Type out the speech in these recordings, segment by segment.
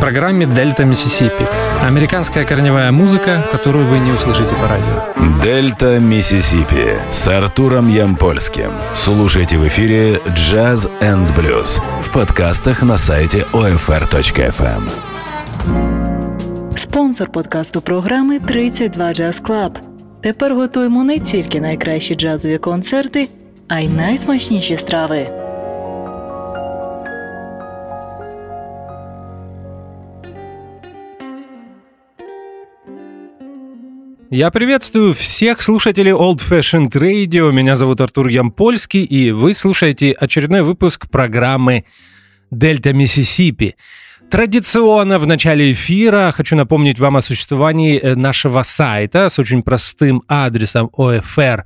программе «Дельта Миссисипи». Американская корневая музыка, которую вы не услышите по радио. «Дельта Миссисипи» с Артуром Ямпольским. Слушайте в эфире «Джаз энд блюз» в подкастах на сайте OFR.FM. Спонсор подкасту програми «32 Jazz Club». Тепер готуємо не тільки найкращі джазові концерти, а й найсмачніші страви. Я приветствую всех слушателей Old Fashioned Radio. Меня зовут Артур Ямпольский, и вы слушаете очередной выпуск программы «Дельта Миссисипи». Традиционно в начале эфира хочу напомнить вам о существовании э, нашего сайта с очень простым адресом ofr.fm.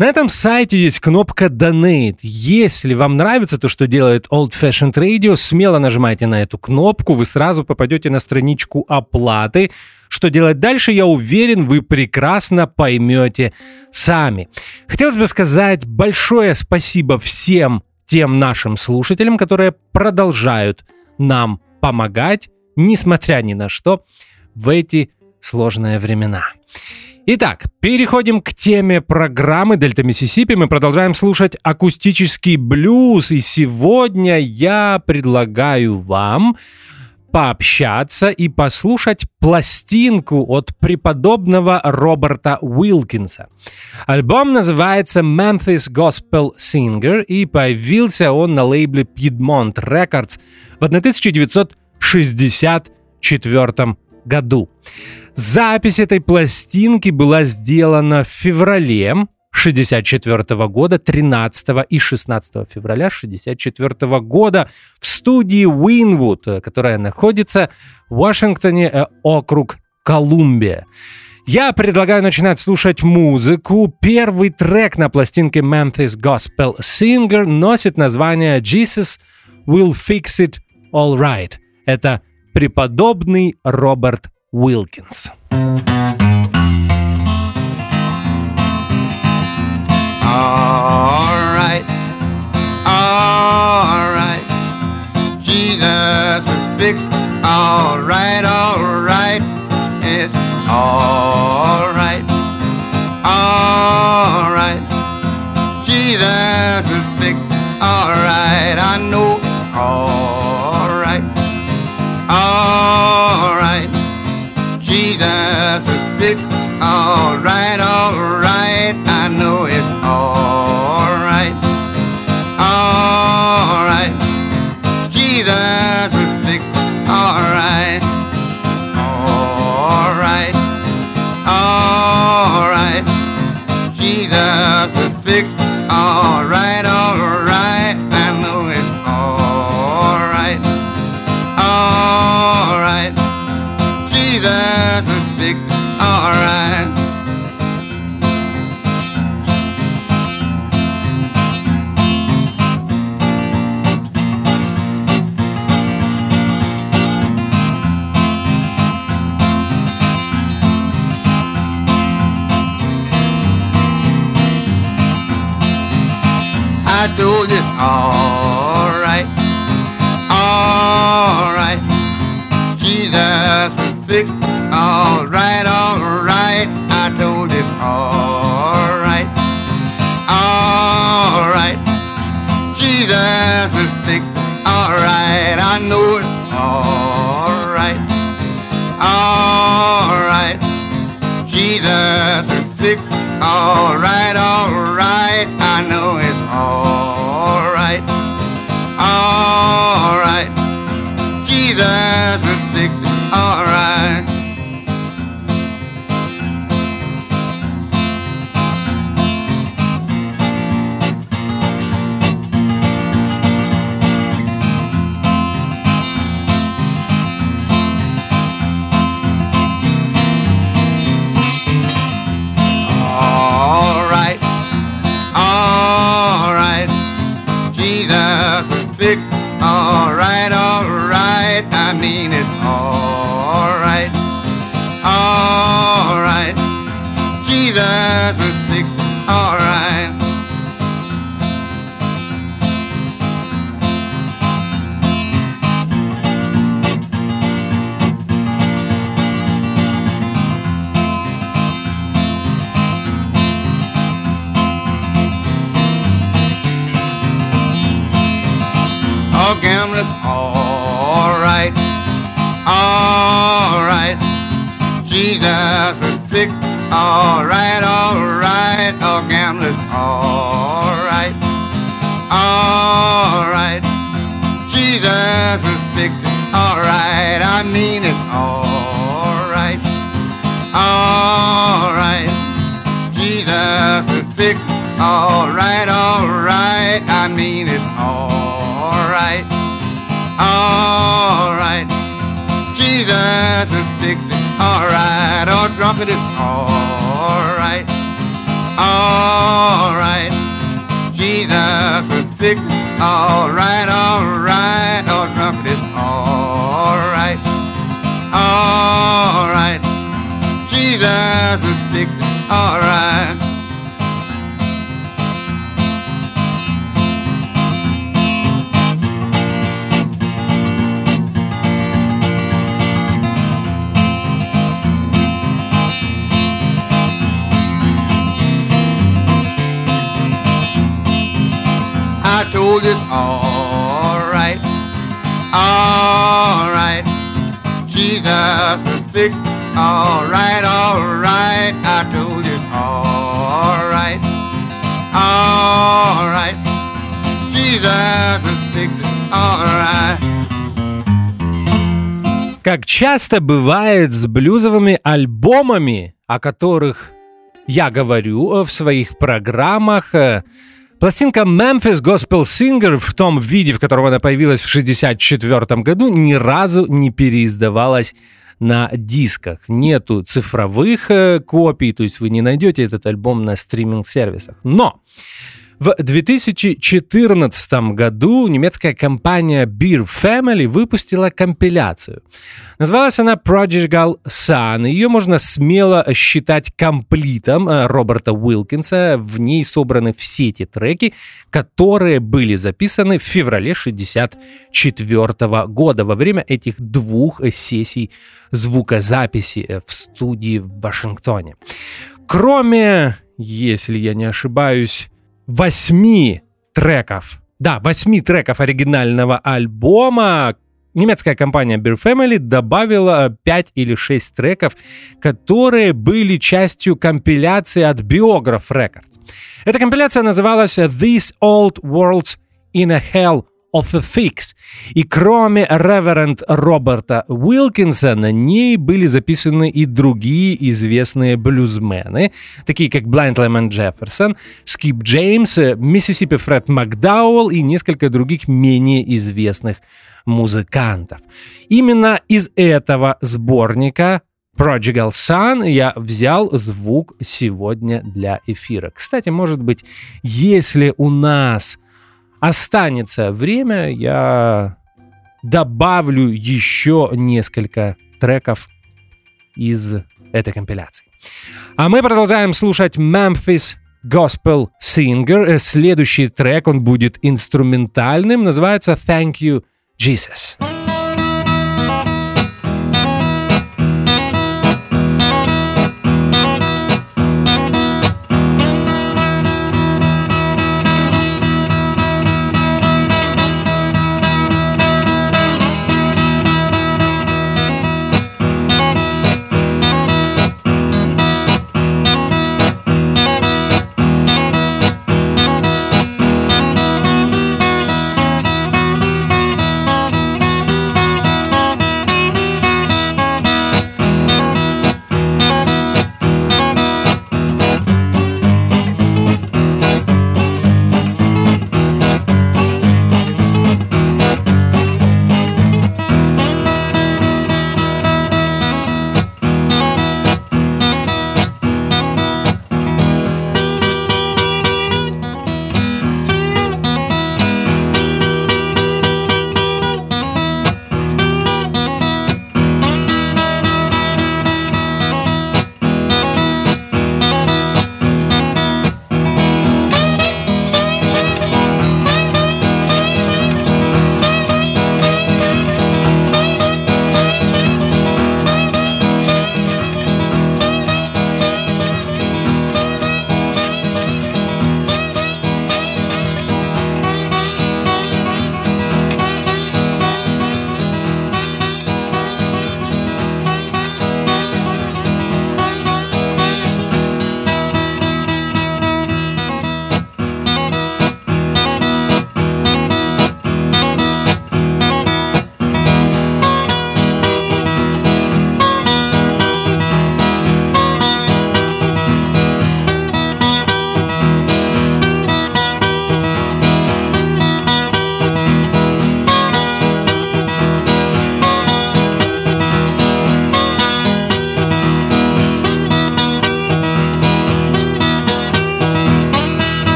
На этом сайте есть кнопка Donate. Если вам нравится то, что делает Old Fashioned Radio, смело нажимайте на эту кнопку, вы сразу попадете на страничку оплаты. Что делать дальше, я уверен, вы прекрасно поймете сами. Хотелось бы сказать большое спасибо всем тем нашим слушателям, которые продолжают нам помогать, несмотря ни на что, в эти сложные времена. Итак, переходим к теме программы «Дельта Миссисипи». Мы продолжаем слушать акустический блюз, и сегодня я предлагаю вам пообщаться и послушать пластинку от преподобного Роберта Уилкинса. Альбом называется Memphis Gospel Singer и появился он на лейбле Piedmont Records в 1964 году. Запись этой пластинки была сделана в феврале 64 года, 13 и 16 февраля 64 года в студии Уинвуд, которая находится в Вашингтоне, э, округ Колумбия. Я предлагаю начинать слушать музыку. Первый трек на пластинке Memphis Gospel Singer носит название Jesus Will Fix It All Right. Это преподобный Роберт Wilkins. All right, all right, Jesus was fixed. All right, all right, it's all right, all right, Jesus was fixed. All right, I know it's all. Fixed, all right, all right. I told it's all right, all right. Jesus was fixed, all right. I know it's all right, all right. Jesus was fixed, all right, all right. All right, all right. Oh, gamblers, all right, all right. Jesus will fix it, all right. I mean it's all right, all right. Jesus will fix it, all right, all right. I mean it's all right, all right. Jesus will fix it, all right mad or drunk, it is alright, alright. Jesus will fix it, alright, alright, or drunk, it is alright, alright. Jesus will fix it, alright. Right. I told you it's all right, all right. Jesus will fix it, all right, all right. I told you it's all right, all right. Jesus will fix it, all right. Как часто бывает с блюзовыми альбомами, о которых я говорю э, в своих программах, э, Пластинка Memphis Gospel Singer в том виде, в котором она появилась в 1964 году, ни разу не переиздавалась на дисках. Нету цифровых э, копий, то есть вы не найдете этот альбом на стриминг-сервисах. Но в 2014 году немецкая компания Beer Family выпустила компиляцию. Называлась она Prodigal Son. Ее можно смело считать комплитом э, Роберта Уилкинса. В ней собраны все те треки, которые были записаны в феврале 1964 года во время этих двух сессий звукозаписи э, в студии в Вашингтоне. Кроме, если я не ошибаюсь, восьми треков, да, восьми треков оригинального альбома, немецкая компания Beer Family добавила 5 или 6 треков, которые были частью компиляции от Biograph Records. Эта компиляция называлась These Old Worlds in a Hell of a Fix. И кроме Реверенд Роберта Уилкинса на ней были записаны и другие известные блюзмены, такие как Blind Lemon Jefferson, Скип Джеймс, Миссисипи Фред Макдауэлл и несколько других менее известных музыкантов. Именно из этого сборника Prodigal Son я взял звук сегодня для эфира. Кстати, может быть, если у нас останется время, я добавлю еще несколько треков из этой компиляции. А мы продолжаем слушать Memphis Gospel Singer. Следующий трек, он будет инструментальным, называется Thank You, Jesus. Thank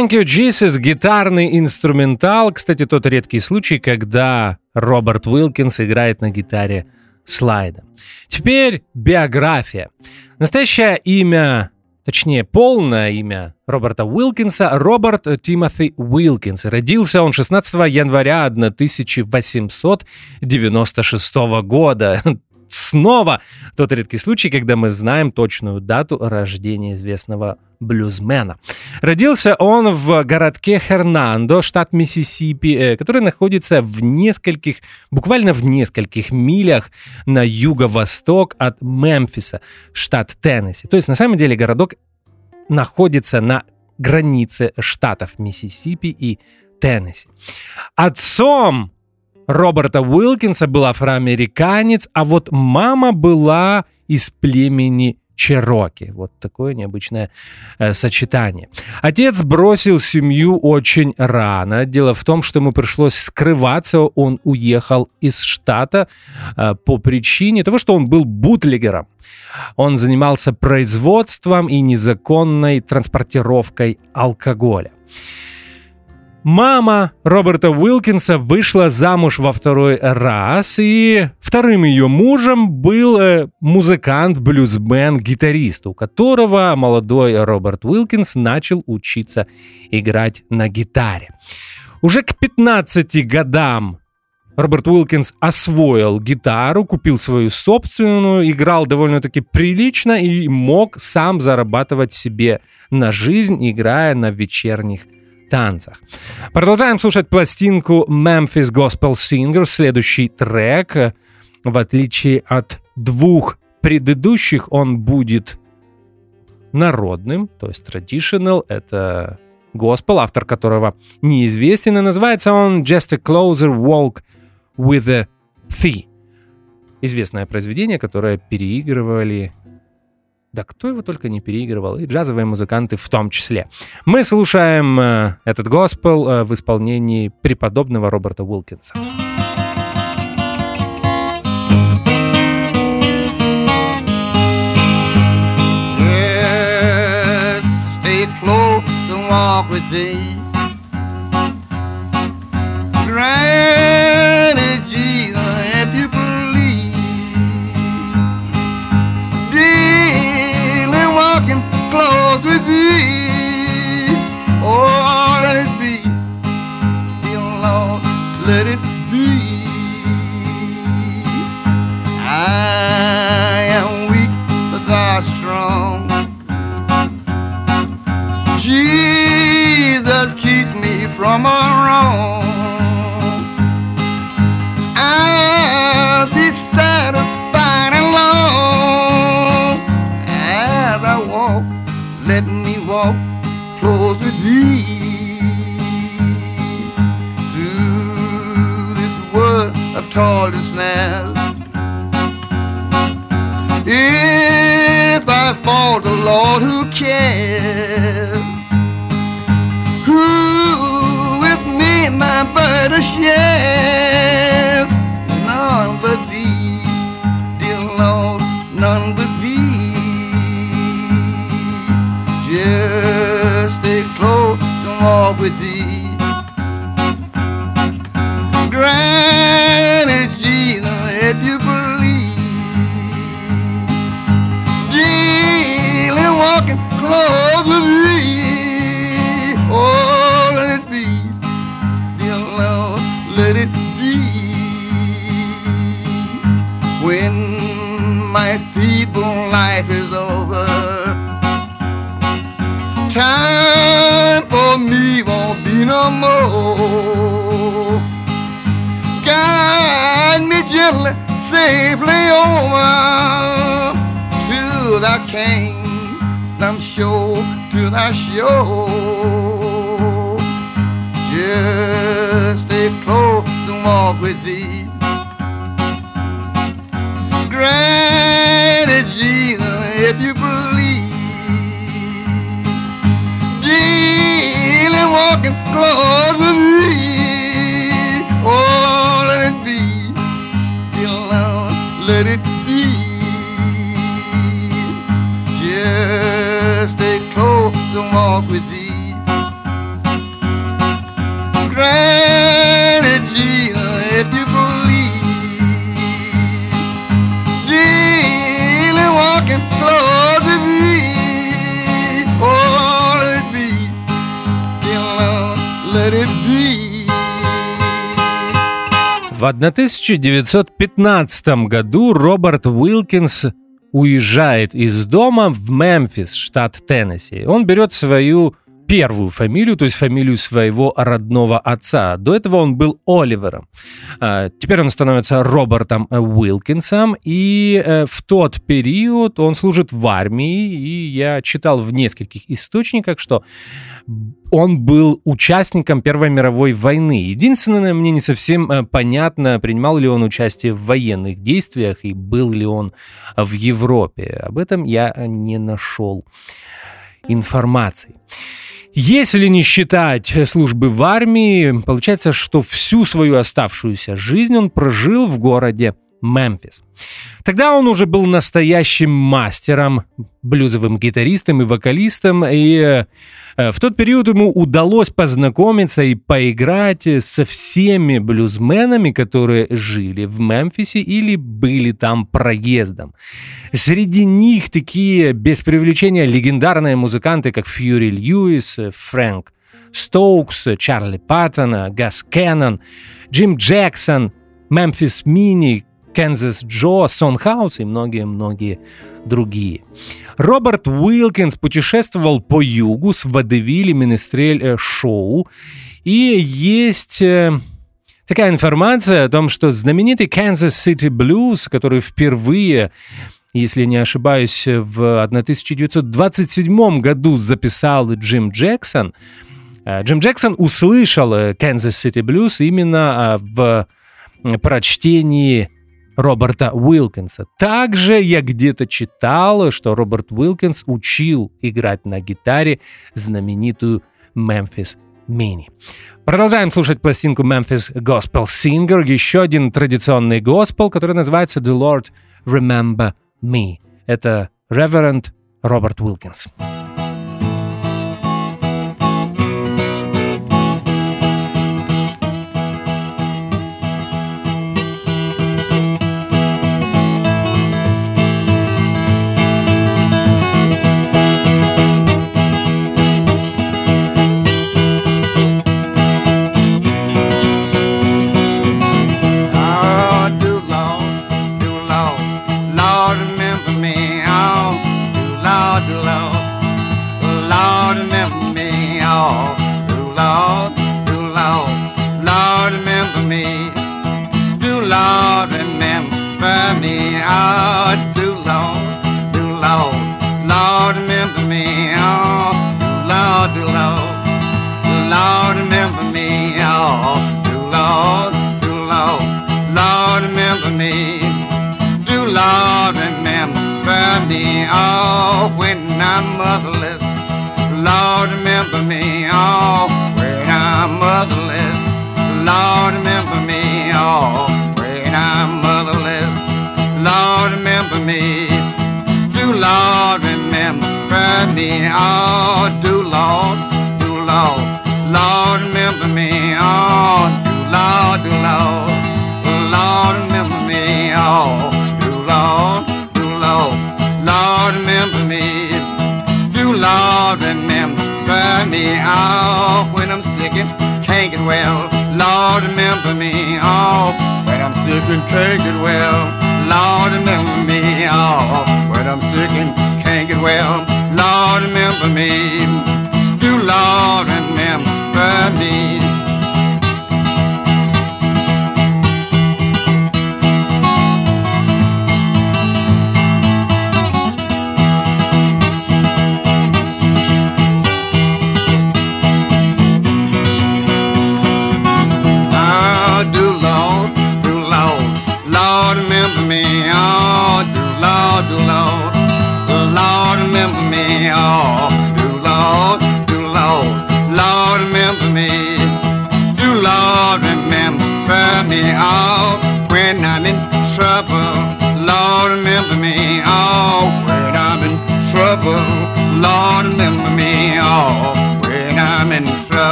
Thank you, Jesus, гитарный инструментал. Кстати, тот редкий случай, когда Роберт Уилкинс играет на гитаре слайда. Теперь биография. Настоящее имя, точнее, полное имя Роберта Уилкинса – Роберт Тимоти Уилкинс. Родился он 16 января 1896 года снова тот редкий случай, когда мы знаем точную дату рождения известного блюзмена. Родился он в городке Хернандо, штат Миссисипи, э, который находится в нескольких, буквально в нескольких милях на юго-восток от Мемфиса, штат Теннесси. То есть на самом деле городок находится на границе штатов Миссисипи и Теннесси. Отцом Роберта Уилкинса был афроамериканец, а вот мама была из племени Чероки. Вот такое необычное э, сочетание. Отец бросил семью очень рано. Дело в том, что ему пришлось скрываться. Он уехал из штата э, по причине того, что он был бутлегером. Он занимался производством и незаконной транспортировкой алкоголя. Мама Роберта Уилкинса вышла замуж во второй раз, и вторым ее мужем был э, музыкант, блюзмен, гитарист, у которого молодой Роберт Уилкинс начал учиться играть на гитаре. Уже к 15 годам Роберт Уилкинс освоил гитару, купил свою собственную, играл довольно-таки прилично и мог сам зарабатывать себе на жизнь, играя на вечерних танцах. Продолжаем слушать пластинку Memphis Gospel Singer. Следующий трек, в отличие от двух предыдущих, он будет народным, то есть traditional, это госпел, автор которого неизвестен, и называется он Just a Closer Walk with a Thee. Известное произведение, которое переигрывали да кто его только не переигрывал, и джазовые музыканты в том числе. Мы слушаем э, этот госпел э, в исполнении преподобного Роберта Уилкинса. Yes, stay close and walk with thee. From wrong. I'll be satisfied and long as I walk. Let me walk close with thee through this world of toil and snares. If I fall, the Lord who cares, my burden shares, none but thee, dear Lord, none but thee. Just stay close and walk with thee. Safely over to thy kingdom shore, to thy shore. Just stay close and walk with thee. 1915 году Роберт Уилкинс уезжает из дома в Мемфис, штат Теннесси. Он берет свою первую фамилию, то есть фамилию своего родного отца. До этого он был Оливером. А, теперь он становится Робертом Уилкинсом, и э, в тот период он служит в армии, и я читал в нескольких источниках, что он был участником Первой мировой войны. Единственное, мне не совсем э, понятно, принимал ли он участие в военных действиях и был ли он в Европе. Об этом я не нашел информации. Если не считать службы в армии, получается, что всю свою оставшуюся жизнь он прожил в городе Мемфис. Тогда он уже был настоящим мастером, блюзовым гитаристом и вокалистом, и э, в тот период ему удалось познакомиться и поиграть со всеми блюзменами, которые жили в Мемфисе или были там проездом. Среди них такие, без привлечения, легендарные музыканты, как Фьюри Льюис, Фрэнк Стоукс, Чарли Паттон, Гас Кеннон, Джим Джексон, Мемфис Мини, Канзас Джо, Сон Хаус и многие-многие другие. Роберт Уилкинс путешествовал по югу с водевили Министрель э, шоу, и есть э, такая информация о том, что знаменитый Kansas City Blues, который впервые если не ошибаюсь, в 1927 году записал Джим Джексон. Э, Джим Джексон услышал Kansas City Blues именно в прочтении Роберта Уилкинса. Также я где-то читал, что Роберт Уилкинс учил играть на гитаре знаменитую Memphis Mini. Продолжаем слушать пластинку Memphis Gospel Singer, еще один традиционный госпел, который называется The Lord Remember Me. Это Reverend Роберт Уилкинс. Oh,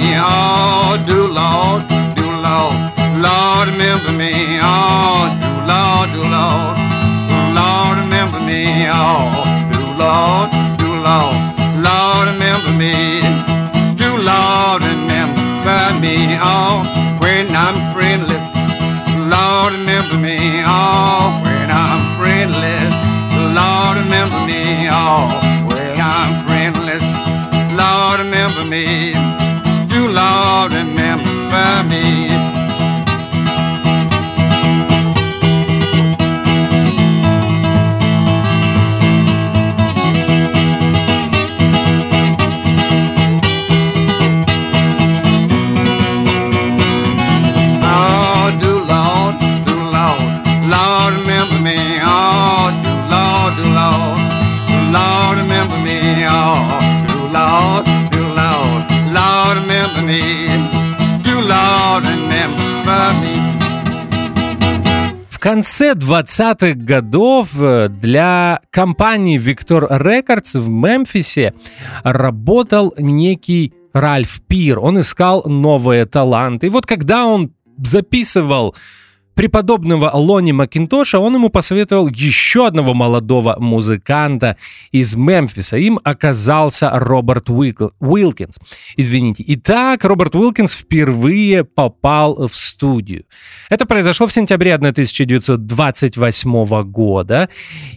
me. Oh, do Lord, do Lord. Lord, remember me. Oh, do Lord, do Lord. Lord, remember me. Oh, do Lord, do Lord. Lord, remember me. Do Lord, remember me. Oh, when I'm friendless. Lord, remember me. Oh, конце 20-х годов э, для компании Victor Records в Мемфисе работал некий Ральф Пир. Он искал новые таланты. И вот когда он записывал преподобного Лони Макинтоша, он ему посоветовал еще одного молодого музыканта из Мемфиса. Им оказался Роберт Уикл- Уилкинс. Извините. Итак, Роберт Уилкинс впервые попал в студию. Это произошло в сентябре 1928 года.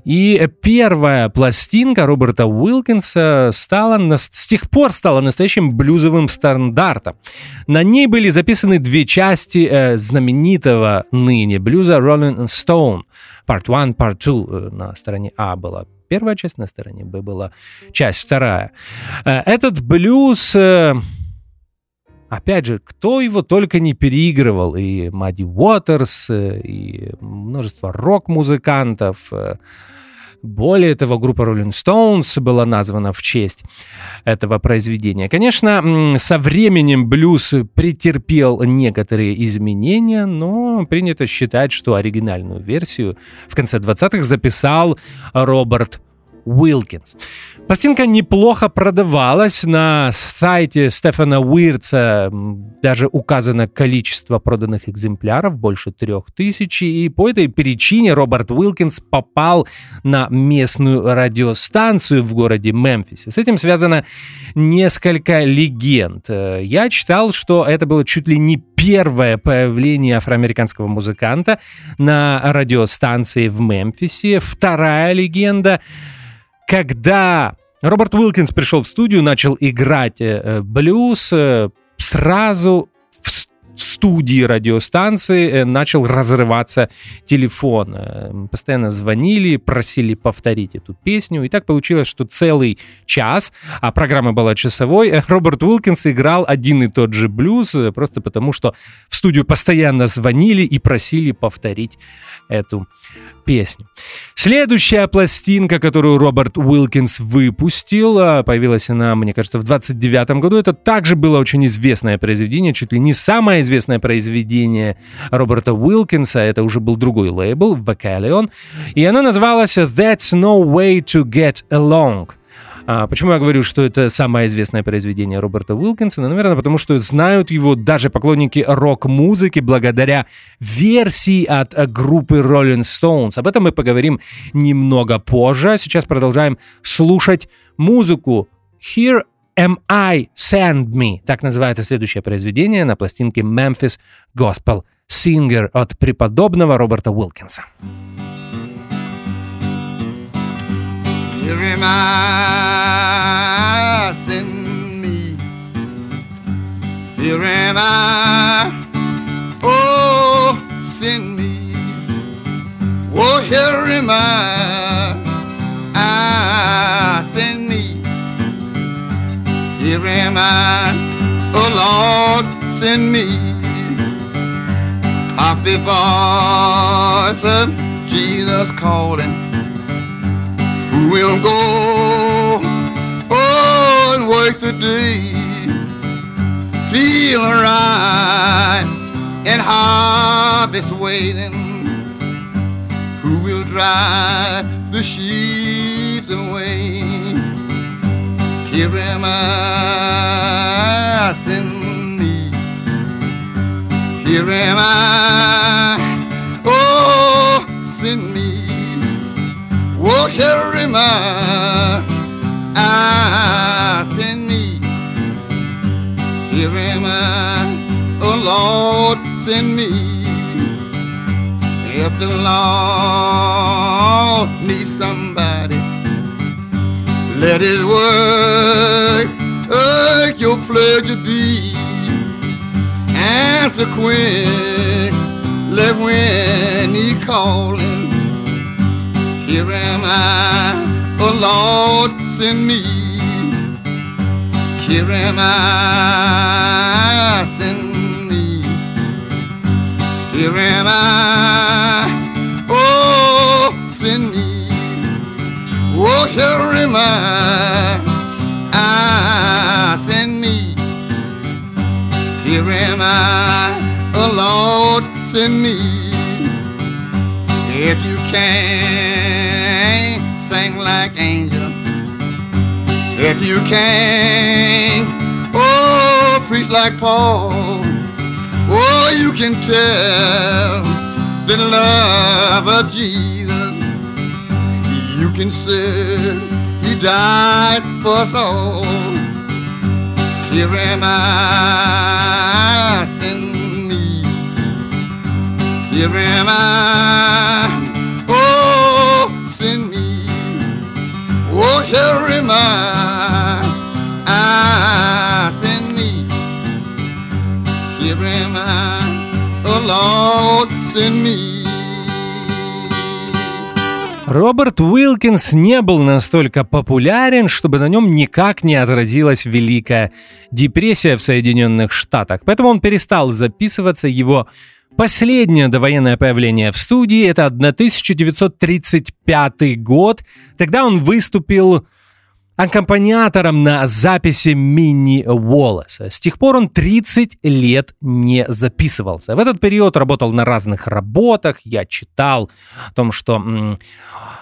И первая пластинка Роберта Уилкинса стала, на- с тех пор стала настоящим блюзовым стандартом. На ней были записаны две части э, знаменитого ныне блюза Rolling Stone. Part 1, Part 2 э, на стороне А была первая часть, на стороне Б была часть вторая. Э, Этот блюз... э, Опять же, кто его только не переигрывал. И Мадди Уотерс, и множество рок-музыкантов. Более того, группа Rolling Stones была названа в честь этого произведения. Конечно, со временем блюз претерпел некоторые изменения, но принято считать, что оригинальную версию в конце 20-х записал Роберт Уилкинс. Пластинка неплохо продавалась. На сайте Стефана Уирца даже указано количество проданных экземпляров, больше трех тысяч. И по этой причине Роберт Уилкинс попал на местную радиостанцию в городе Мемфисе. С этим связано несколько легенд. Э, Я читал, что это было чуть ли не первое появление афроамериканского музыканта на радиостанции в Мемфисе. Вторая легенда когда Роберт Уилкинс пришел в студию, начал играть э, блюз, э, сразу в, в студии радиостанции э, начал разрываться телефон. Э, Постоянно звонили, просили повторить эту песню. И так получилось, что целый час, а программа была часовой, Роберт Уилкинс играл один и тот же блюз, э, просто потому что в студию постоянно звонили и просили повторить эту песню. Следующая пластинка, которую Роберт Уилкинс выпустил, появилась она, мне кажется, в 29 году. Это также было очень известное произведение, чуть ли не самое известное произведение Роберта Уилкинса. Это уже был другой лейбл, Vocalion. И оно называлось «That's no way to get along». А, почему я говорю, что это самое известное произведение Роберта Уилкинса? Ну, наверное, потому что знают его даже поклонники рок-музыки благодаря версии от группы Rolling Stones. Об этом мы поговорим немного позже. Сейчас продолжаем слушать музыку. Here Am I Send Me? Так называется следующее произведение на пластинке Memphis Gospel Singer от преподобного Роберта Уилкинса. Here am I, send me. Here am I, oh, send me. Oh, here am I, I, send. Here am I, oh Lord, send me. Hark the voice of Jesus calling. Who will go, oh, and work the day? Feel right and harvest waiting. Who will drive the sheaves away? give him ah, ah, a sin me. Here am I, oh sin me. Oh give him a ah sin me. Here am I, oh Lord send me. If the Lord needs somebody let his word uh, your pleasure be. Answer quick, let when he calling. Here am I, oh Lord, send me. Here am I, send me. Here am I, Oh, here am I, send me. Here am I, oh Lord, send me. If you can sing like angel. If you can, oh, preach like Paul, oh, you can tell the love of Jesus. You can say he died for us all. Here am I, send me. Here am I, oh, send me. Oh, here am I, ah, send me. Here am oh Lord, send me. Роберт Уилкинс не был настолько популярен, чтобы на нем никак не отразилась Великая депрессия в Соединенных Штатах. Поэтому он перестал записываться. Его последнее довоенное появление в студии — это 1935 год. Тогда он выступил аккомпаниатором на записи Мини Уоллеса. С тех пор он 30 лет не записывался. В этот период работал на разных работах. Я читал о том, что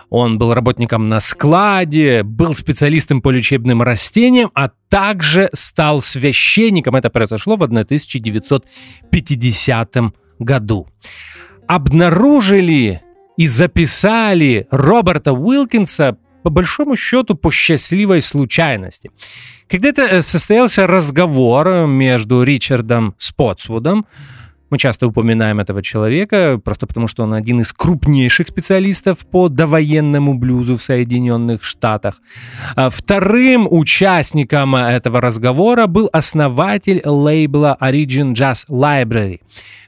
он был работником на складе, был специалистом по лечебным растениям, а также стал священником. Это произошло в 1950 году. Обнаружили и записали Роберта Уилкинса по большому счету по счастливой случайности. Когда-то состоялся разговор между Ричардом Спотсвудом, мы часто упоминаем этого человека, просто потому что он один из крупнейших специалистов по довоенному блюзу в Соединенных Штатах. А Вторым участником этого разговора был основатель лейбла Origin Jazz Library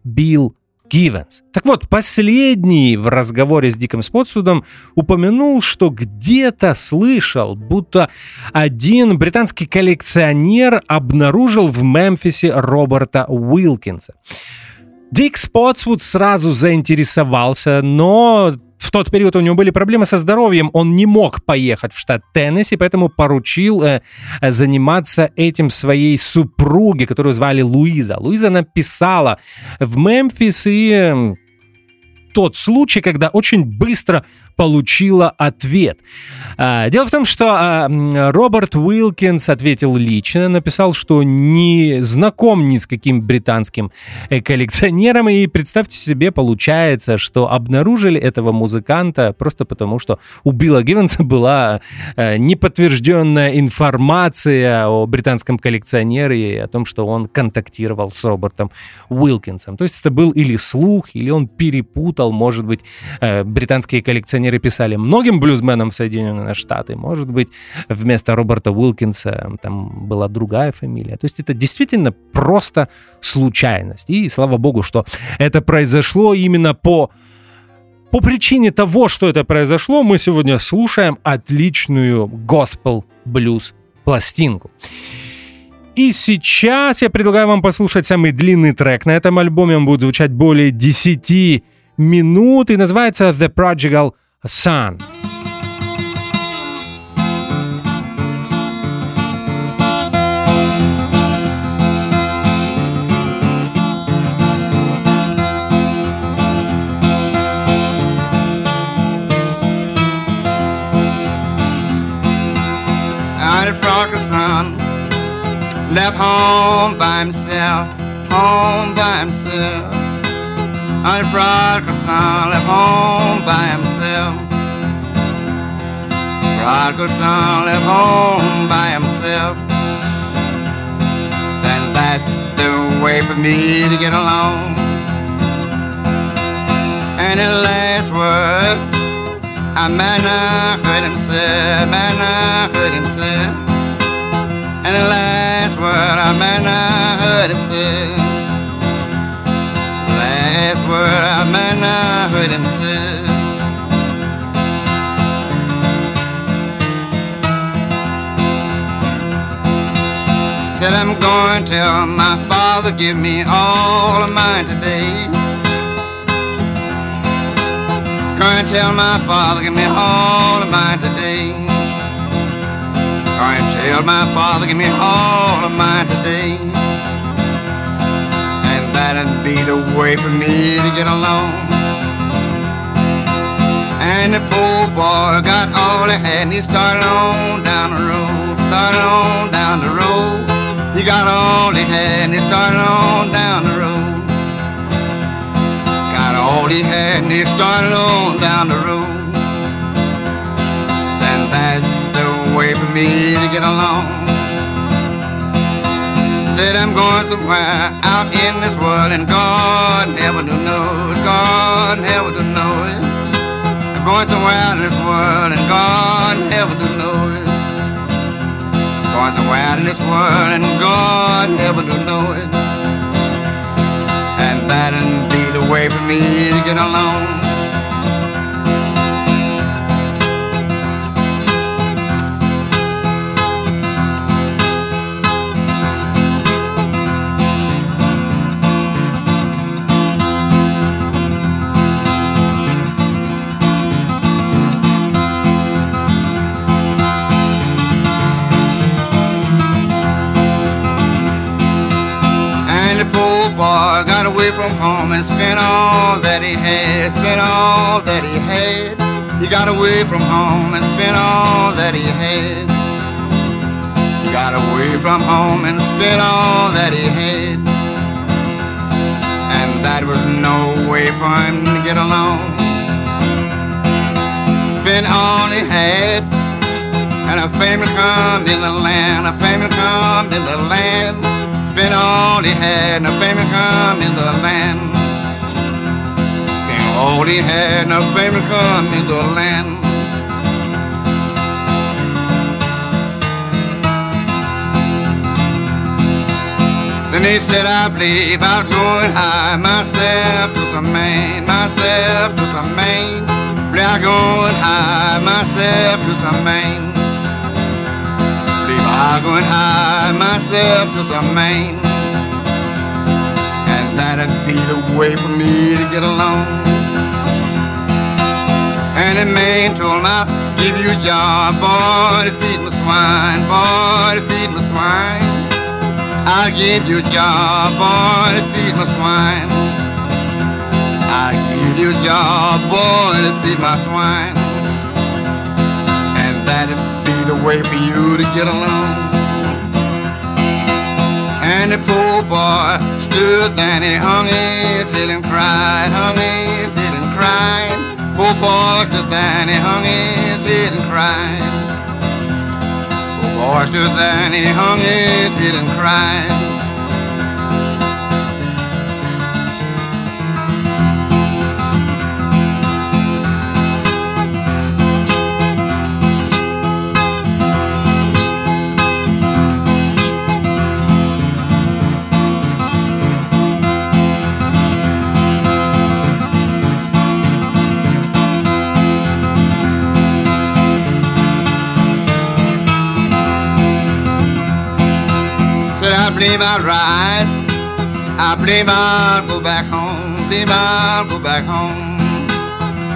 Билл Гивенс. Так вот, последний в разговоре с Диком Спотсудом упомянул, что где-то слышал, будто один британский коллекционер обнаружил в Мемфисе Роберта Уилкинса. Дик Спотсвуд сразу заинтересовался, но тот период у него были проблемы со здоровьем, он не мог поехать в штат Теннесси, поэтому поручил э, заниматься этим своей супруге, которую звали Луиза. Луиза написала в Мемфис и э, тот случай, когда очень быстро получила ответ. А, дело в том, что а, Роберт Уилкинс ответил лично, написал, что не знаком ни с каким британским э, коллекционером, и представьте себе, получается, что обнаружили этого музыканта просто потому, что у Билла Гивенса была э, неподтвержденная информация о британском коллекционере и о том, что он контактировал с Робертом Уилкинсом. То есть это был или слух, или он перепутал, может быть, э, британские коллекционеры писали многим блюзменам в Соединенные Штаты. Может быть, вместо Роберта Уилкинса там была другая фамилия. То есть это действительно просто случайность. И слава богу, что это произошло именно по по причине того, что это произошло, мы сегодня слушаем отличную госпел блюз пластинку. И сейчас я предлагаю вам послушать самый длинный трек. На этом альбоме он будет звучать более 10 минут и называется The Prodigal Son. left home by himself, home by himself. On the prodigal son left home by himself. Prodigal son left home by himself. And that's the way for me to get along. And the last word, I might not heard him say, might not heard him say. And the last word I might not heard him say. Word I might not heard him say. Said I'm going to tell my father give me all of mine today. Going to tell my father give me all of mine today. Going to tell my father give me all of mine today. And that'd be the way for me to get along. And the poor boy got all he had and he started on down the road, started on down the road. He got all he had and he started on down the road. Got all he had and he started on down the road. And that's the way for me to get along. Said I'm going somewhere out in this world and God never do know it. God never do know it. I'm going somewhere out in this world and God never do know it. Going somewhere out in this world and God never do know it. And that'd be the way for me to get along. From home and spent all that he had, spent all that he had. He got away from home and spent all that he had. He got away from home and spent all that he had. And that was no way for him to get along. Spent all he had. And a family come in the land, a family come in the land. Spent all he had, a family come in the land. Spent all he had, a family come in the land. Then he said, I believe I'll go and hide myself to some man, myself to some man. Believe I'll go and hide myself to some man. Believe I'll go and hide myself to some man. And that'd be the way for me to get along. And the man told him, I'll give you a job, boy, to feed my swine, boy, to feed my swine. I'll give you a job, boy, to feed my swine. I'll give you a job, boy, to feed my swine. And that'd way for you to get along. And the poor boy stood and he hung his head and cried, hung his head and cried. Poor boy stood and he hung his head and cried. Poor boy stood and he hung his head and cried. Believe I'll rise. I believe I'll go back home. Believe I'll go back home.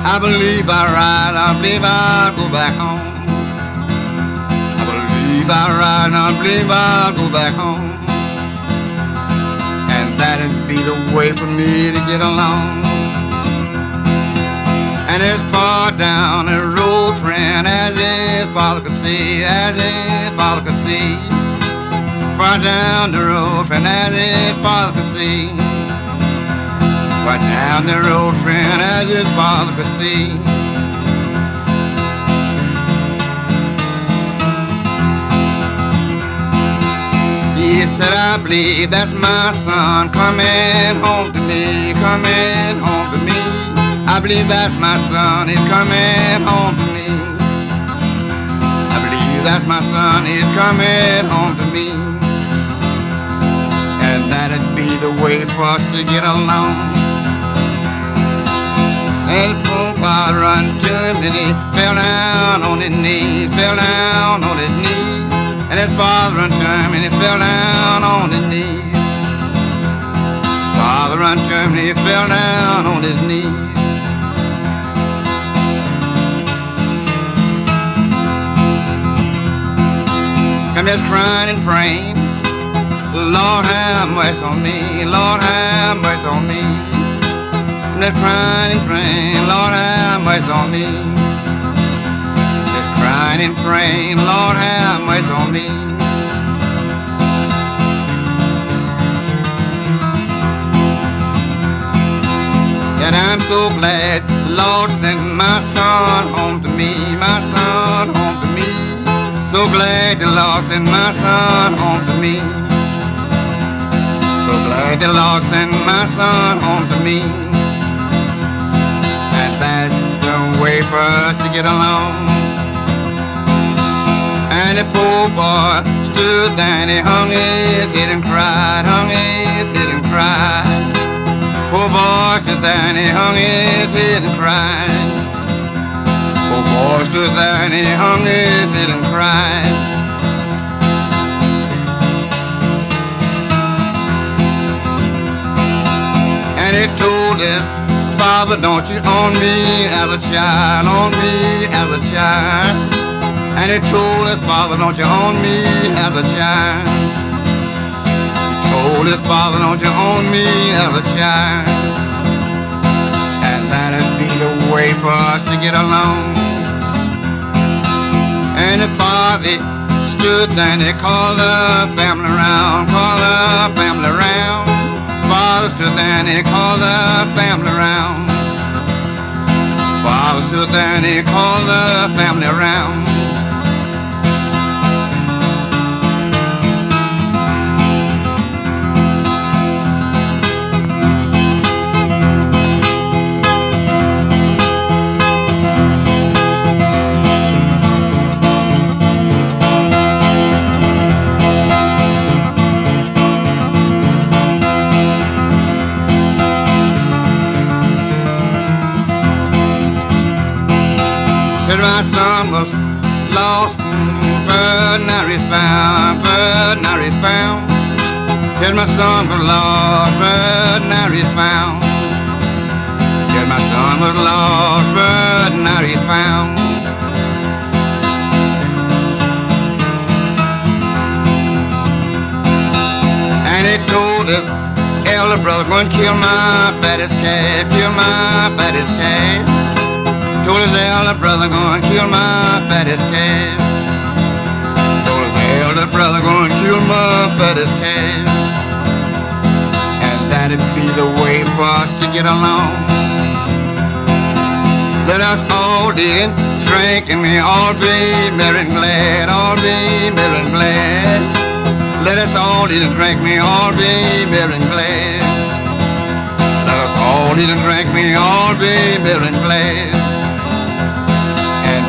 I believe I'll ride. I believe I'll go back home. I believe I'll ride. I believe I'll go back home. And that'd be the way for me to get along. And as far down the road, friend, as if father could see, as if father could see. Far down the road, friend, as if father could see. Far down the road, friend, as if father could see. He said, I believe that's my son coming home to me, coming home to me. I believe that's my son, he's coming home to me. I believe that's my son, he's coming home to me. That'd be the way for us to get along. And Papa run to him and he fell down on his knee, fell down on his knee. And his father run to him and he fell down on his knee. Father run to him he fell down on his knee. Come just crying and praying. Lord have mercy on me. Lord have mercy on me. I'm just crying and praying. Lord have mercy on me. Just crying and praying. Lord have mercy on me. Yet I'm so glad Lord sent my son home to me. My son home to me. So glad the Lord sent my son home to me. So glad the Lord sent my son home to me. And that's the way for us to get along. And the poor boy stood there and he hung his head and cried, hung his head and cried. Poor boy stood there and he hung his head and cried. Poor boy stood there and he hung his head and cried. He told his father, don't you own me as a child, own me as a child. And he told his father, don't you own me as a child. Told his father, don't you own me as a child. And that'd be the way for us to get along. And the father stood there and he called the family around, called the family around. Stood there and he called the family around. Father stood there and he called the family around. Was lost, but now he's found, but now he's found. Said my son was lost, but now he's found. Said my son was lost, but now he's found. And he told his elder brother, go and kill my fattest calf, kill my fattest calf. Told his elder brother, go and kill my fattest calf. Told his elder brother, go and kill my fattest calf. And that'd be the way for us to get along. Let us all eat and drink and we all be merry and glad, all be merry and glad. Let us all eat and drink, me all be merry and glad. Let us all eat and drink, me all be merry and glad.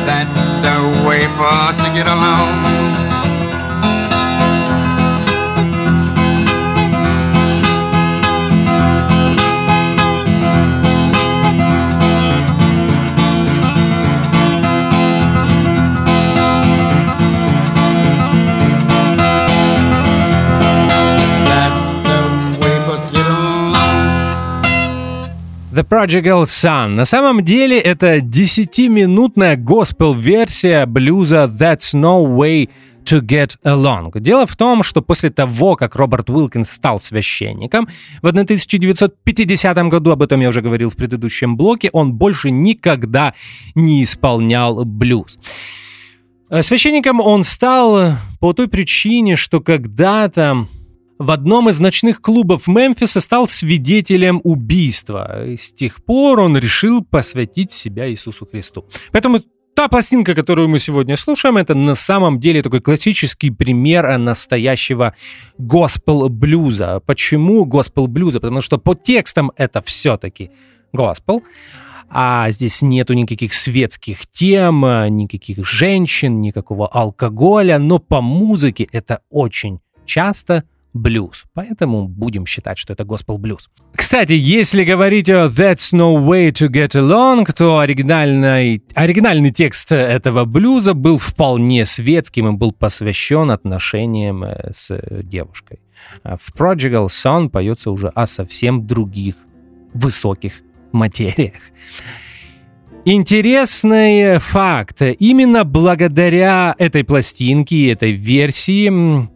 That's the way for us to get along. The Prodigal Son. На самом деле это 10-минутная госпел-версия блюза That's No Way to Get Along. Дело в том, что после того, как Роберт Уилкинс стал священником в 1950 году, об этом я уже говорил в предыдущем блоке, он больше никогда не исполнял блюз. Э, священником он стал по той причине, что когда-то в одном из ночных клубов Мемфиса стал свидетелем убийства. И с тех пор он решил посвятить себя Иисусу Христу. Поэтому та пластинка, которую мы сегодня слушаем, это на самом деле такой классический пример настоящего госпел-блюза. Почему госпел-блюза? Потому что по текстам это все-таки госпел, а здесь нету никаких светских тем, никаких женщин, никакого алкоголя, но по музыке это очень часто блюз. Поэтому будем считать, что это госпел блюз. Кстати, если говорить о That's No Way to Get Along, то оригинальный, оригинальный текст этого блюза был вполне светским и был посвящен отношениям э, с девушкой. А в Prodigal Son поется уже о совсем других высоких материях. Интересный факт. Именно благодаря этой пластинке, этой версии,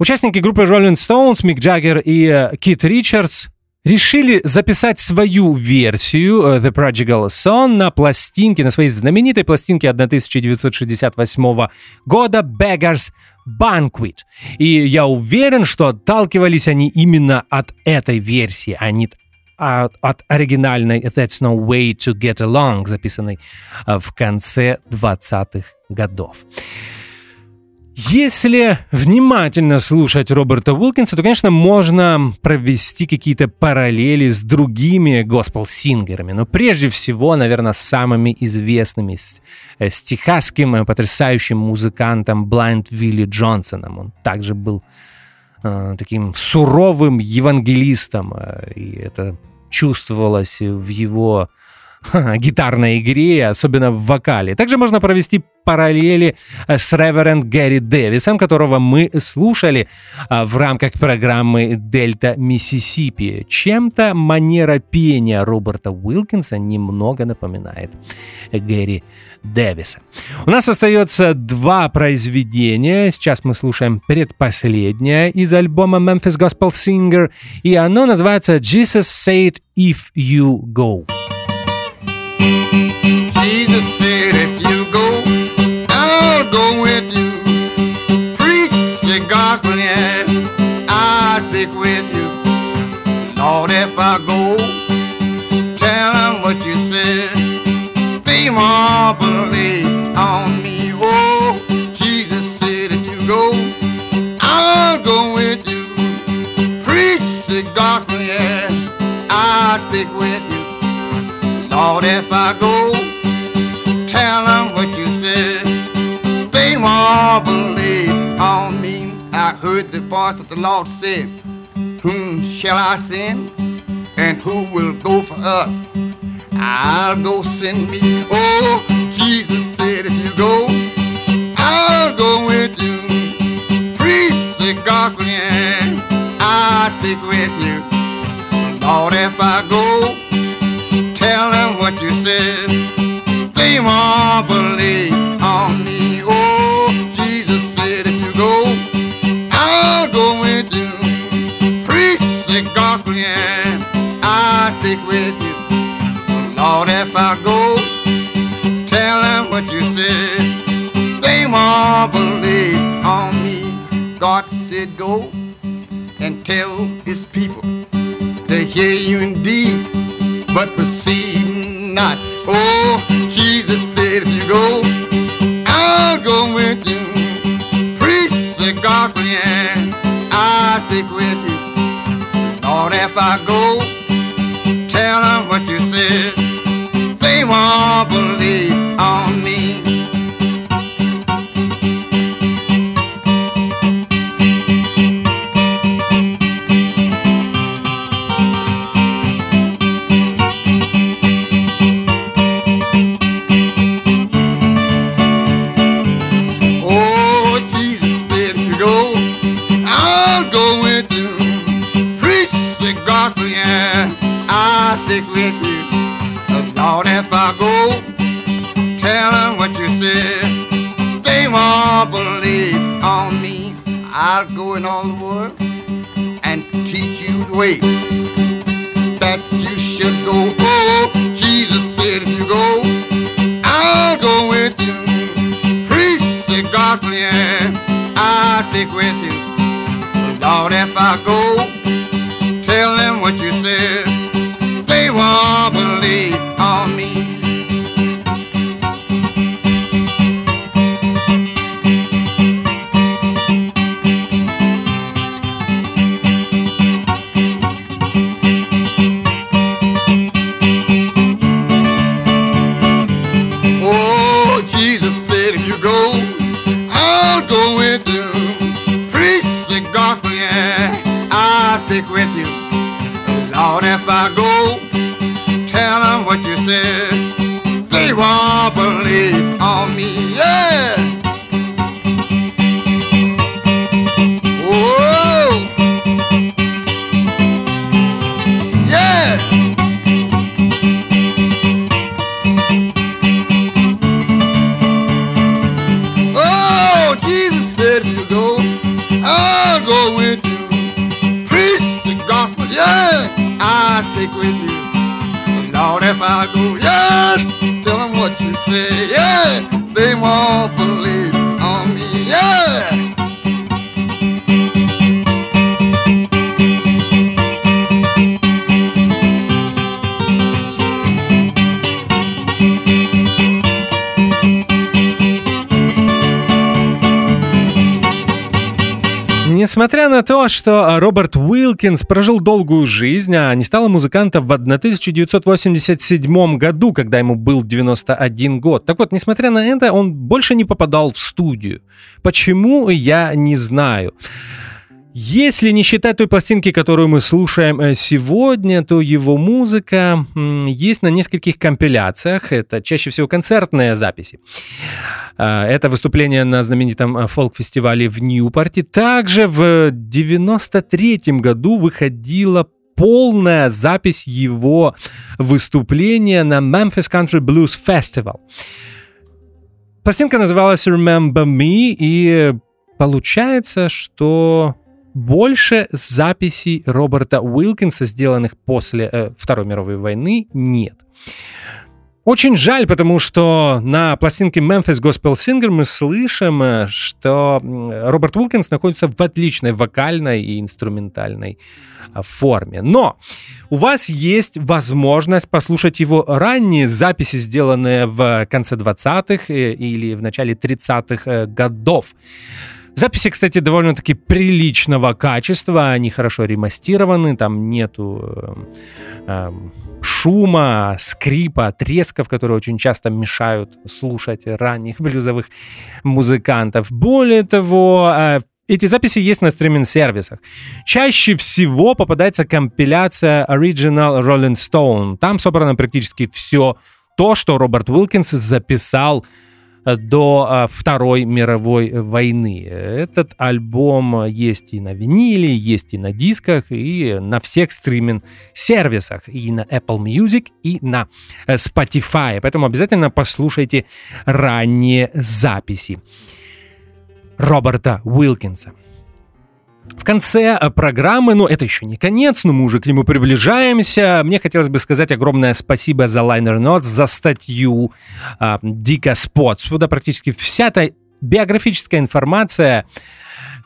Участники группы Rolling Stones, Мик Джаггер и э, Кит Ричардс решили записать свою версию э, The Prodigal Son на пластинке, на своей знаменитой пластинке 1968 года Beggars Banquet. И я уверен, что отталкивались они именно от этой версии, а не от, от оригинальной That's No Way to Get Along, записанной э, в конце 20-х годов. Если внимательно слушать Роберта Уилкинса, то, конечно, можно провести какие-то параллели с другими госпел-сингерами. Но прежде всего, наверное, самыми известными с, э, с техасским э, потрясающим музыкантом Блайнд Вилли Джонсоном. Он также был э, таким суровым евангелистом, э, и это чувствовалось в его гитарной игре, особенно в вокале. Также можно провести параллели э, с Реверенд Гэри Дэвисом, которого мы слушали э, в рамках программы «Дельта Миссисипи». Чем-то манера пения Роберта Уилкинса немного напоминает Гэри Дэвиса. У нас остается два произведения. Сейчас мы слушаем предпоследнее из альбома Memphis Gospel Singer, и оно называется «Jesus Said If You Go». Jesus said, if you go, I'll go with you. Preach the gospel, yeah, I'll stick with you. Lord, if I go, tell them what you said. They won't believe on me. Oh, Jesus said, if you go, I'll go with you. Preach the gospel, yeah, I'll stick with you. Lord, if I go, tell them what you said. They won't believe on me. I heard the voice of the Lord said, Whom shall I send? And who will go for us? I'll go send me. Oh, Jesus said, if you go, I'll go with you. Preach the gospel, and I'll stick with you. Lord, if I go, tell them what you said. They won't believe on me. Oh, Jesus said, if you go, I'll go with you. Preach the gospel, yeah, I'll stick with you. Lord, if I go, tell them what you said. They won't believe on me. God said, go and tell his people to hear you indeed but proceed not. Oh, Jesus said, if you go, I'll go with you. Preach the gospel, yeah, I'll stick with you. Lord, if I go, tell them what you said. They won't believe on said. They won't believe on me. I'll go in all the world and teach you the way that you should go. Oh, Jesus said if you go, I'll go with you. Preach the gospel, yeah. I'll stick with you. Lord, if I go, tell them what you said. They won't believe They won't believe on me, yeah. me, yeah, Несмотря на то, что Роберт Уилкинс прожил долгую жизнь, а не стал музыкантом в 1987 году, когда ему был 91 год. Так вот, несмотря на это, он больше не попадал в студию. Почему, я не знаю. Если не считать той пластинки, которую мы слушаем э, сегодня, то его музыка есть на нескольких компиляциях. Это чаще всего концертные записи. А, Это выступление на знаменитом э, фолк-фестивале в Ньюпорте. Также в 93 году выходила полная запись его выступления на Memphis Country Blues Festival. Пластинка называлась Remember Me, и получается, что больше записей Роберта Уилкинса, сделанных после э, Второй мировой войны, нет. Очень жаль, потому что на пластинке Memphis Gospel Singer мы слышим, э, что Роберт Уилкинс находится в отличной вокальной и инструментальной а, форме. Но у вас есть возможность послушать его ранние записи, сделанные в конце 20-х э, или в начале 30-х э, годов. Записи, кстати, довольно-таки приличного качества, они хорошо ремастированы, там нету э, шума, скрипа, тресков, которые очень часто мешают слушать ранних блюзовых музыкантов. Более того, э, эти записи есть на стриминг-сервисах. Чаще всего попадается компиляция Original Rolling Stone. Там собрано практически все то, что Роберт Уилкинс записал до э, Второй мировой войны. Этот альбом есть и на виниле, есть и на дисках, и на всех стриминг-сервисах, и на Apple Music, и на э, Spotify. Поэтому обязательно послушайте ранние записи Роберта Уилкинса. В конце э, программы, ну это еще не конец, но мы уже к нему приближаемся. Мне хотелось бы сказать огромное спасибо за Liner Notes, за статью э, Дико Spots. Сюда практически вся эта биографическая информация,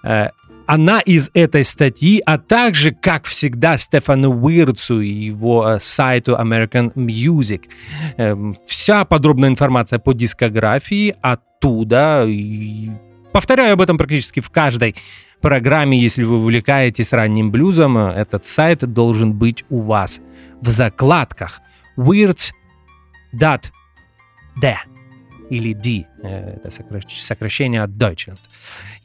э, она из этой статьи, а также, как всегда, Стефану Уирцу и его э, сайту American Music. Эм, вся подробная информация по дискографии оттуда. И повторяю об этом практически в каждой программе, если вы увлекаетесь ранним блюзом, э, этот сайт должен быть у вас в закладках. Weirds.d или D, э, это сокращ- сокращение от Deutschland.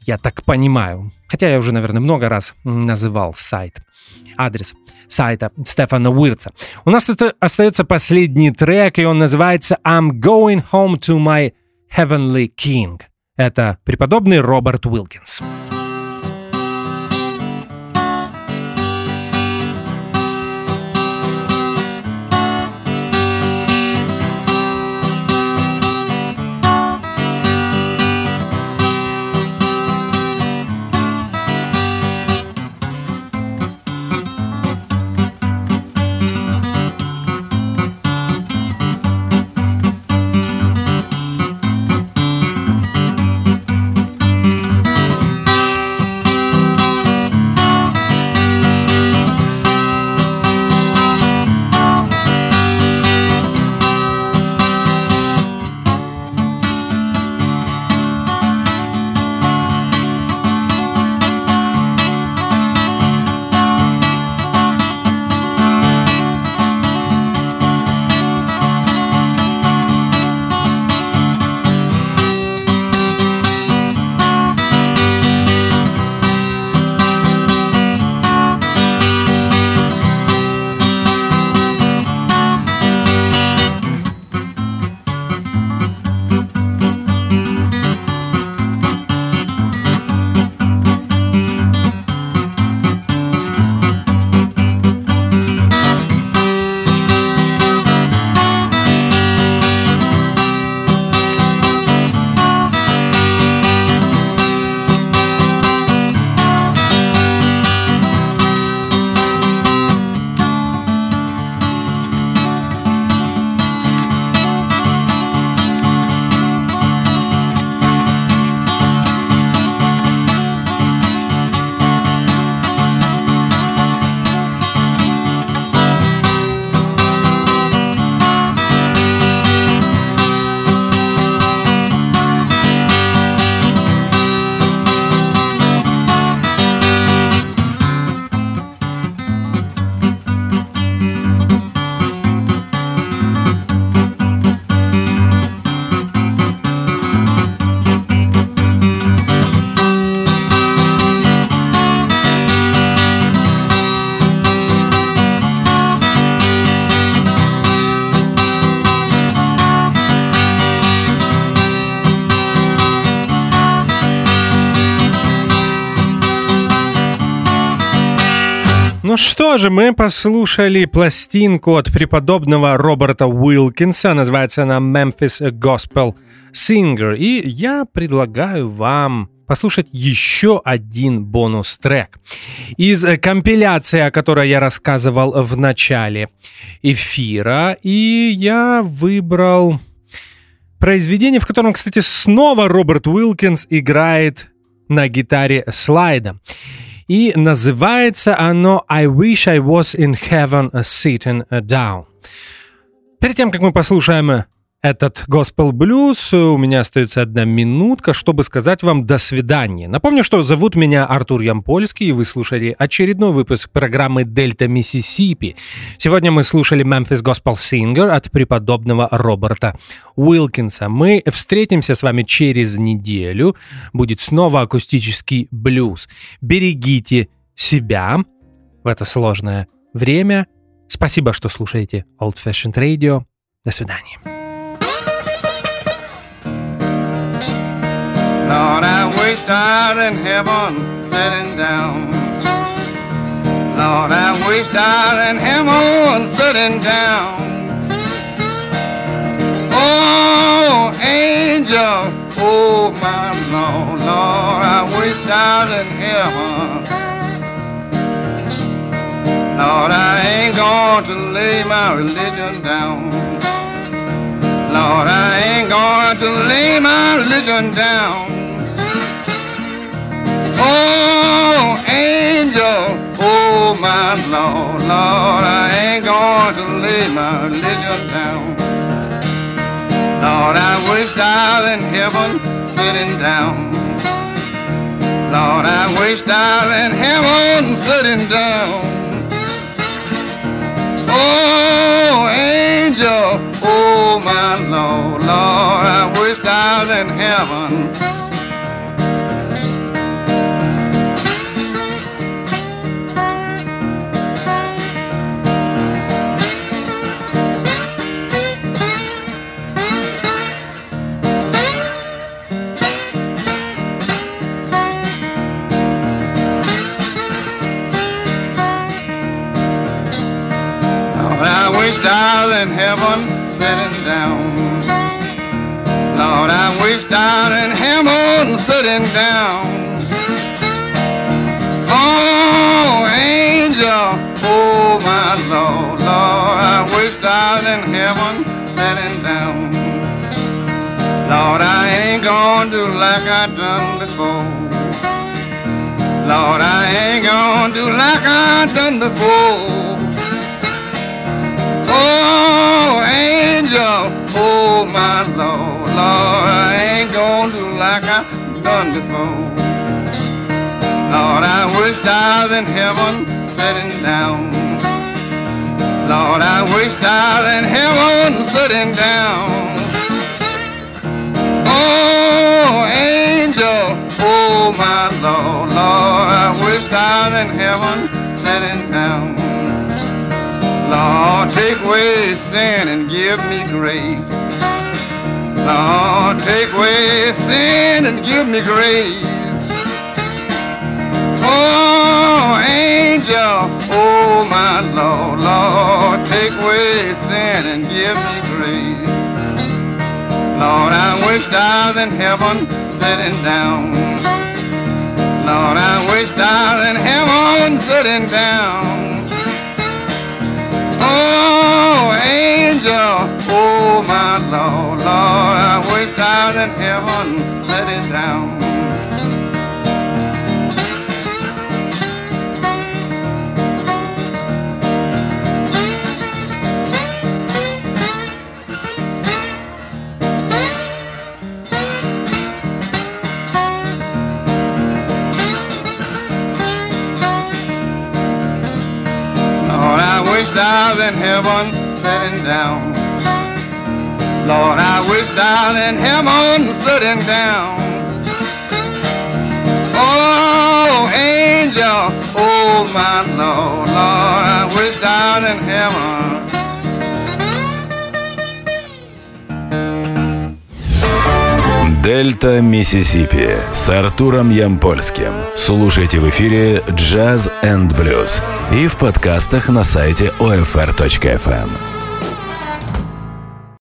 Я так понимаю. Хотя я уже, наверное, много раз называл сайт. Адрес сайта Стефана Уирца. У нас это остается последний трек, и он называется I'm Going Home to My Heavenly King. Это преподобный Роберт Уилкинс. Ну что же, мы послушали пластинку от преподобного Роберта Уилкинса, называется она Memphis Gospel Singer, и я предлагаю вам послушать еще один бонус-трек. Из компиляции, о которой я рассказывал в начале эфира, и я выбрал произведение, в котором, кстати, снова Роберт Уилкинс играет на гитаре слайда. И называется оно «I wish I was in heaven sitting down». Перед тем, как мы послушаем этот Gospel Blues. У меня остается одна минутка, чтобы сказать вам до свидания. Напомню, что зовут меня Артур Ямпольский, и вы слушали очередной выпуск программы «Дельта Миссисипи». Сегодня мы слушали Memphis Gospel Singer от преподобного Роберта Уилкинса. Мы встретимся с вами через неделю. Будет снова акустический блюз. Берегите себя в это сложное время. Спасибо, что слушаете Old Fashioned Radio. До свидания. Lord, I wish I was in heaven sitting down. Lord, I wish I was in heaven sitting down. Oh, angel, oh my Lord, Lord, I wish I was in heaven. Lord, I ain't going to lay my religion down. Lord, I ain't going to lay my religion down. Oh, angel, oh my Lord, Lord, I ain't going to lay my religion down. Lord, I wish I was in heaven sitting down. Lord, I wish I was in heaven sitting down. Oh, angel, oh my Lord, Lord, I wish I was in heaven. Was in heaven sitting down. Lord, I wish down in heaven sitting down. Oh, angel, oh my Lord, Lord, I wish was in heaven sitting down. Lord, I ain't gonna do like I done before. Lord, I ain't gonna do like I done before. Oh, angel, oh my Lord, Lord, I ain't gonna do like I done before. Lord, I wish I was in heaven sitting down. Lord, I wish I was in heaven sitting down. Oh, angel, oh my Lord, Lord, I wish I was in heaven sitting down. Lord, take away sin and give me grace. Lord, take away sin and give me grace. Oh, angel, oh my Lord, Lord, take away sin and give me grace. Lord, I wish I was in heaven sitting down. Lord, I wish I was in heaven sitting down. Oh, angel, oh my Lord, Lord, I wish I was in heaven, let it down. Was in heaven sitting down. Lord, I wished I was in heaven sitting down. Oh, angel, oh my Lord, Lord, I wished I was in heaven. Дельта Миссисипи с Артуром Ямпольским. Слушайте в эфире Jazz and Blues и в подкастах на сайте OFR.FM.